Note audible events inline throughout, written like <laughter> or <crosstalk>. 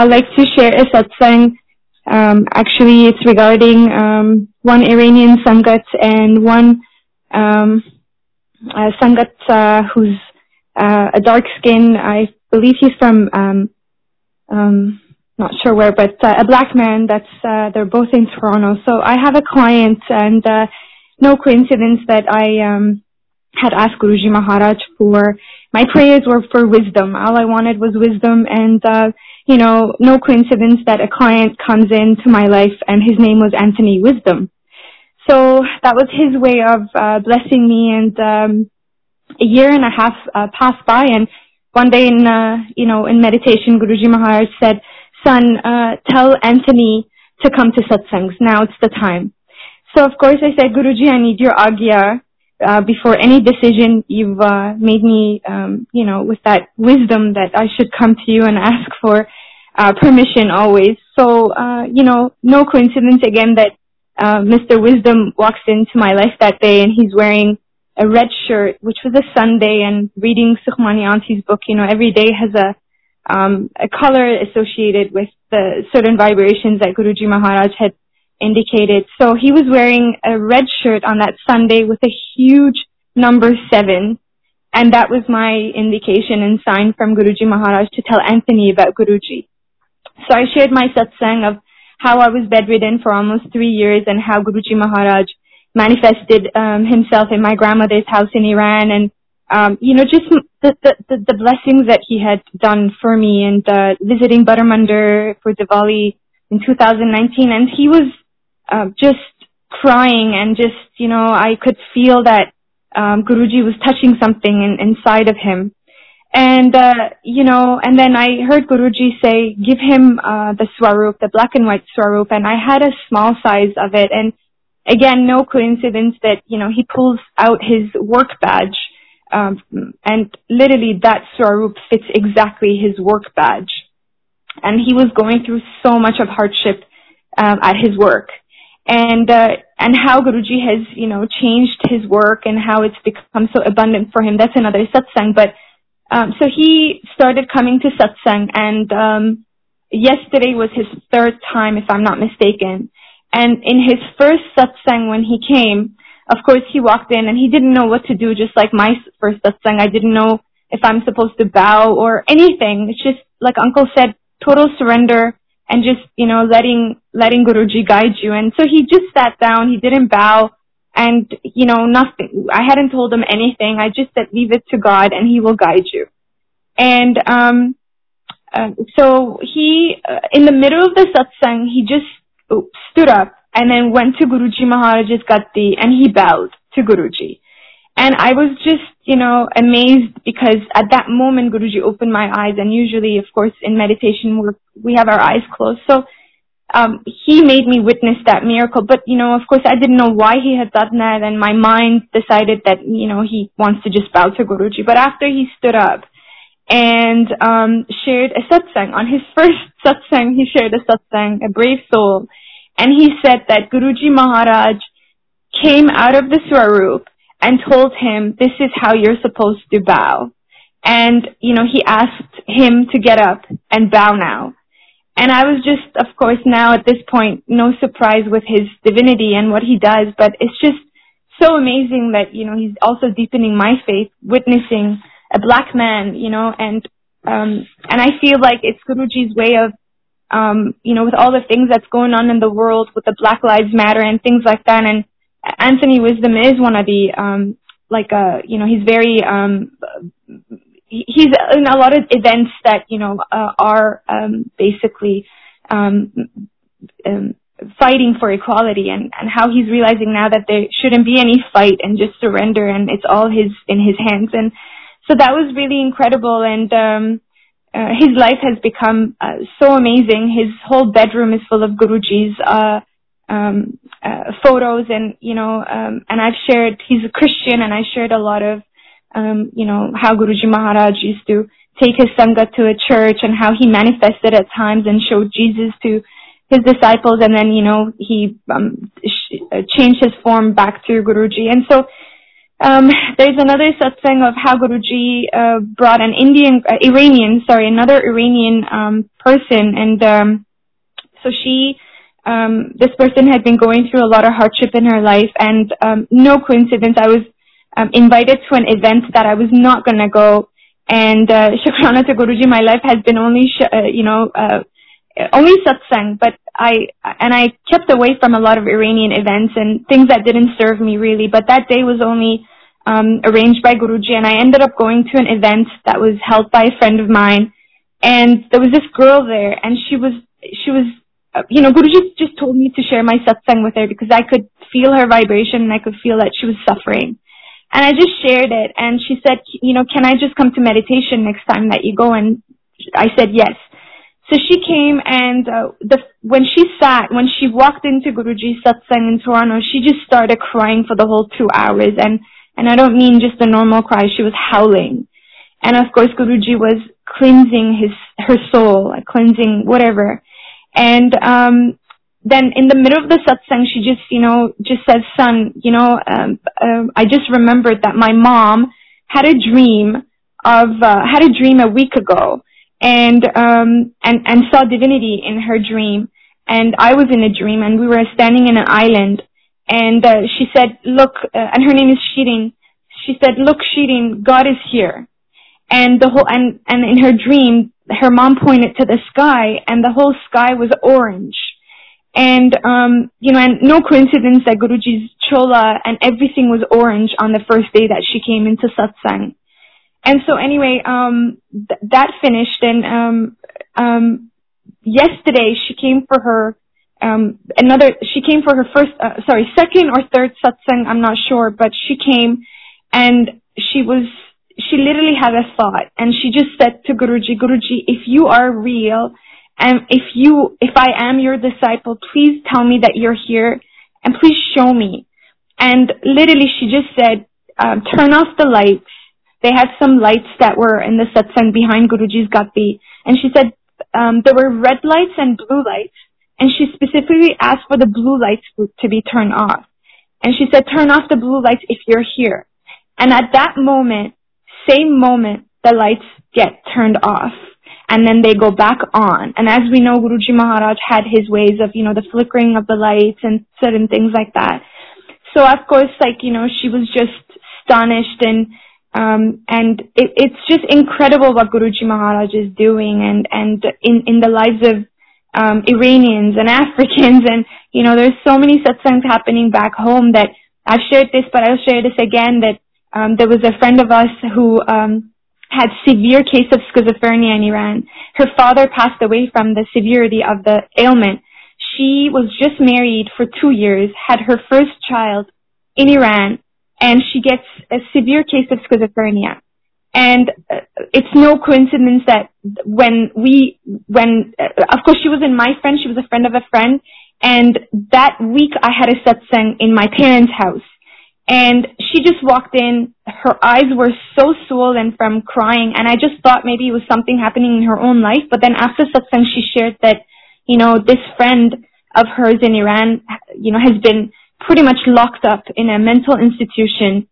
I'd like to share a satsang. Um, actually, it's regarding um, one Iranian Sangat and one um, uh, Sangat uh, who's uh, a dark skin. I believe he's from, um, um, not sure where, but uh, a black man. That's uh, they're both in Toronto. So I have a client, and uh, no coincidence that I um, had asked Guruji Maharaj for my prayers were for wisdom. All I wanted was wisdom, and uh, you know, no coincidence that a client comes into my life, and his name was Anthony Wisdom. So that was his way of uh, blessing me, and um, a year and a half uh, passed by, and one day in uh, you know in meditation, Guruji Maharaj said, "Son, uh, tell Anthony to come to satsangs. Now it's the time." So of course I said, Guruji, I need your agya. Uh, before any decision, you've uh, made me, um, you know, with that wisdom that I should come to you and ask for uh, permission always. So, uh, you know, no coincidence again that uh, Mr. Wisdom walks into my life that day and he's wearing a red shirt, which was a Sunday, and reading Sukhmani Auntie's book. You know, every day has a um, a color associated with the certain vibrations that Guruji Maharaj had indicated. So he was wearing a red shirt on that Sunday with a huge number seven. And that was my indication and sign from Guruji Maharaj to tell Anthony about Guruji. So I shared my satsang of how I was bedridden for almost three years and how Guruji Maharaj manifested um, himself in my grandmother's house in Iran and um, you know just the, the, the blessings that he had done for me and uh, visiting Bade Mandir for Diwali in 2019 and he was uh, just crying and just you know I could feel that um, Guruji was touching something in, inside of him and, uh, you know, and then I heard Guruji say, give him, uh, the swarup, the black and white swarup, and I had a small size of it, and again, no coincidence that, you know, he pulls out his work badge, um, and literally that swarup fits exactly his work badge. And he was going through so much of hardship, um, at his work. And, uh, and how Guruji has, you know, changed his work and how it's become so abundant for him. That's another satsang, but, um, so he started coming to satsang, and um, yesterday was his third time, if I'm not mistaken. And in his first satsang, when he came, of course he walked in and he didn't know what to do, just like my first satsang. I didn't know if I'm supposed to bow or anything. It's just like Uncle said, total surrender and just you know letting letting Guruji guide you. And so he just sat down. He didn't bow and you know nothing i hadn't told him anything i just said leave it to god and he will guide you and um uh, so he uh, in the middle of the satsang he just stood up and then went to guruji maharaj's gatti and he bowed to guruji and i was just you know amazed because at that moment guruji opened my eyes and usually of course in meditation we we have our eyes closed so um, he made me witness that miracle. But, you know, of course, I didn't know why he had done that, and my mind decided that, you know, he wants to just bow to Guruji. But after he stood up and um, shared a satsang, on his <laughs> first satsang, he shared a satsang, a brave soul, and he said that Guruji Maharaj came out of the Swarup and told him, this is how you're supposed to bow. And, you know, he asked him to get up and bow now. And I was just, of course, now at this point, no surprise with his divinity and what he does, but it's just so amazing that, you know, he's also deepening my faith, witnessing a black man, you know, and, um, and I feel like it's Guruji's way of, um, you know, with all the things that's going on in the world with the Black Lives Matter and things like that. And Anthony Wisdom is one of the, um, like, uh, you know, he's very, um, he's in a lot of events that you know uh, are um, basically um, um, fighting for equality and, and how he's realizing now that there shouldn't be any fight and just surrender and it's all his in his hands. And so that was really incredible and um uh, his life has become uh, so amazing. His whole bedroom is full of guruji's uh um uh, photos and you know um and I've shared he's a Christian and I shared a lot of um, you know, how Guruji Maharaj used to take his Sangha to a church and how he manifested at times and showed Jesus to his disciples and then, you know, he um, sh- uh, changed his form back to Guruji. And so um, there's another satsang of how Guruji uh, brought an Indian, uh, Iranian, sorry, another Iranian um, person, and um, so she, um, this person had been going through a lot of hardship in her life, and um, no coincidence, I was um, invited to an event that I was not gonna go, and uh, <laughs> Shukrana to Guruji, my life has been only, sh- uh, you know, uh, only satsang, but I and I kept away from a lot of Iranian events and things that didn't serve me really. But that day was only um, arranged by Guruji, and I ended up going to an event that was held by a friend of mine, and there was this girl there, and she was she was you know Guruji just told me to share my satsang with her because I could feel her vibration and I could feel that she was suffering. And I just shared it and she said, you know, can I just come to meditation next time that you go? And I said yes. So she came and uh, the when she sat, when she walked into Guruji's satsang in Toronto, she just started crying for the whole two hours. And and I don't mean just a normal cry; she was howling. And of course, Guruji was cleansing his her soul, cleansing whatever. And um, then in the middle of the satsang, she just you know just says, "Son, you know, um, uh, I just remembered that my mom had a dream of uh, had a dream a week ago." and um and and saw divinity in her dream. And I was in a dream and we were standing in an island. And uh, she said look uh, and her name is Shirin. She said look Shirin God is here. And the whole and and in her dream her mom pointed to the sky and the whole sky was orange. And um you know and no coincidence that Guruji's chola and everything was orange on the first day that she came into satsang. And so anyway, um, th- that finished and, um, um, yesterday she came for her, um, another, she came for her first, uh, sorry, second or third satsang, I'm not sure, but she came and she was, she literally had a thought and she just said to Guruji, Guruji, if you are real and if you, if I am your disciple, please tell me that you're here and please show me. And literally she just said, um, turn off the lights they had some lights that were in the satsang behind Guruji's gatti. And she said um, there were red lights and blue lights. And she specifically asked for the blue lights to be turned off. And she said, turn off the blue lights if you're here. And at that moment, same moment, the lights get turned off. And then they go back on. And as we know, Guruji Maharaj had his ways of, you know, the flickering of the lights and certain things like that. So of course, like, you know, she was just astonished and um, and it, it's just incredible what Guruji Maharaj is doing and, and in, in the lives of um, Iranians and <laughs> Africans and, you know, there's so many satsangs happening back home that I've shared this, but I'll share this again that um, there was a friend of us who um, had severe case of schizophrenia in Iran. Her father passed away from the severity of the ailment. She was just married for two years, had her first child in Iran, and she gets a severe case of schizophrenia. And uh, it's no coincidence that when we, when, uh, of course she was in my friend, she was a friend of a friend, and that week I had a satsang in my parents' house. And she just walked in, her eyes were so swollen from crying, and I just thought maybe it was something happening in her own life, but then after satsang she shared that, you know, this friend of hers in Iran, you know, has been pretty much locked up in a mental institution.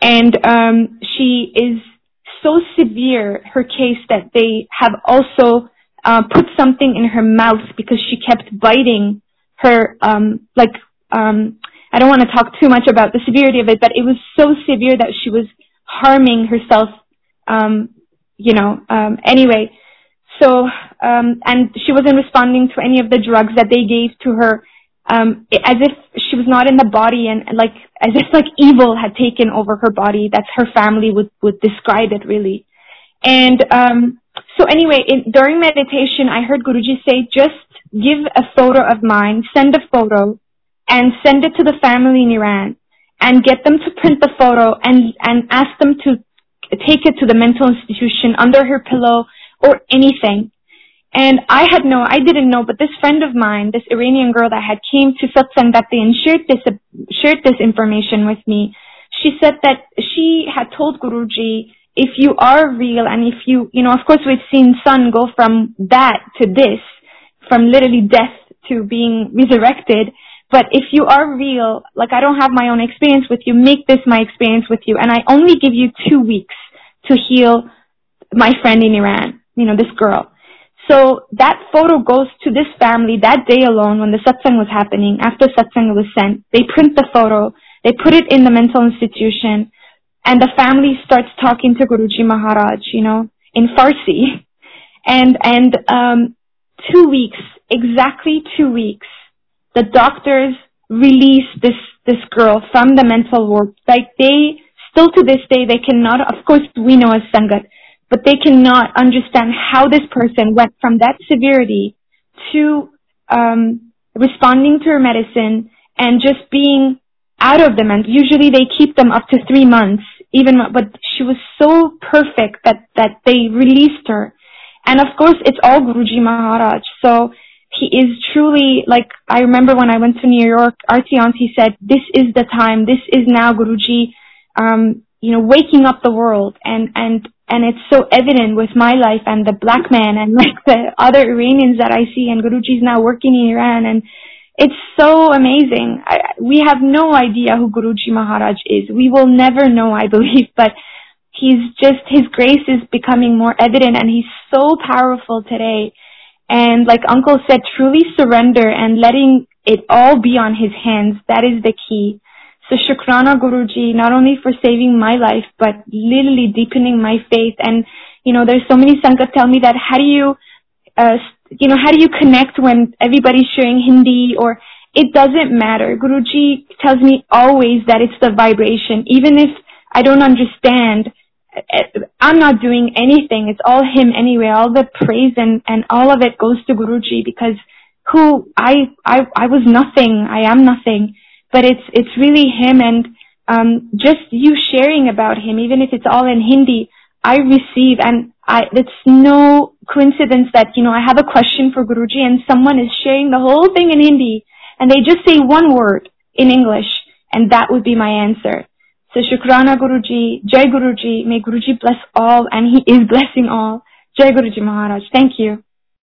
And um, she is so severe her case that they have also uh, put something in her mouth because she kept biting her um, like um, I don't want to talk too much about the severity of it, but it was so severe that she was harming herself. Um, you know. Um, anyway, so um, and she wasn't responding to any of the drugs that they gave to her um, as if she was not in the body and like as if like evil had taken over her body. That's her family would would describe it really. And um, so anyway, in, during meditation, I heard Guruji say, just give a photo of mine, send a photo, and send it to the family in Iran, and get them to print the photo and and ask them to take it to the mental institution under her pillow or anything. And I had no, I didn't know, but this friend of mine, this Iranian girl that had came to satsang that and shared this, shared this information with me, she said that she had told Guruji, if you are real and if you, you know, of course we've seen Sun go from that to this, from literally death to being resurrected, But if you are real, like I don't have my own experience with you, make this my experience with you. And I only give you two weeks to heal my friend in Iran, you know, this girl. So that photo goes to this family that day alone when the satsang was happening, after satsang was sent. They print the photo, they put it in the mental institution, and the family starts talking to Guruji Maharaj, you know, in Farsi. And, and, um, two weeks, exactly two weeks, the doctors release this, this girl from the mental ward. Like they, still to this day, they cannot, of course we know as Sangat, but they cannot understand how this person went from that severity to, um, responding to her medicine and just being out of them. And usually they keep them up to three months, even, but she was so perfect that, that they released her. And of course, it's all Guruji Maharaj. So he is truly like I remember when I went to New York, he said, "This is the time. This is now Guruji, um, you know, waking up the world." And and and it's so evident with my life and the black man and <laughs> like the other Iranians that I see, and Guruji's now working in Iran, and it's so amazing. I, we have no idea who Guruji Maharaj is. We will never know, I believe, <laughs> but he's just his grace is becoming more evident, and he's so powerful today and like uncle said, truly surrender and letting it all be on his hands. That is the key. So Shukrana Guruji, not only for saving my life, but literally deepening my faith. And, you know, there's so many Sangat tell me that how do you, uh, you know, how do you connect when everybody's sharing Hindi or it doesn't matter. Guruji tells me always that it's the vibration. Even if I don't understand, I'm not doing anything. It's all him anyway. All the praise and, and all of it goes to Guruji because who I, I, I was nothing. I am nothing, but it's, it's really him and, um, just you sharing about him, even if it's all in Hindi, I receive and I, it's no coincidence that, you know, I have a question for Guruji and someone is sharing the whole thing in Hindi and they just say one word in English and that would be my answer. So Shukrana Guruji, Jai Guruji, may Guruji bless all and he is blessing all. Jai Guruji Maharaj. Thank you.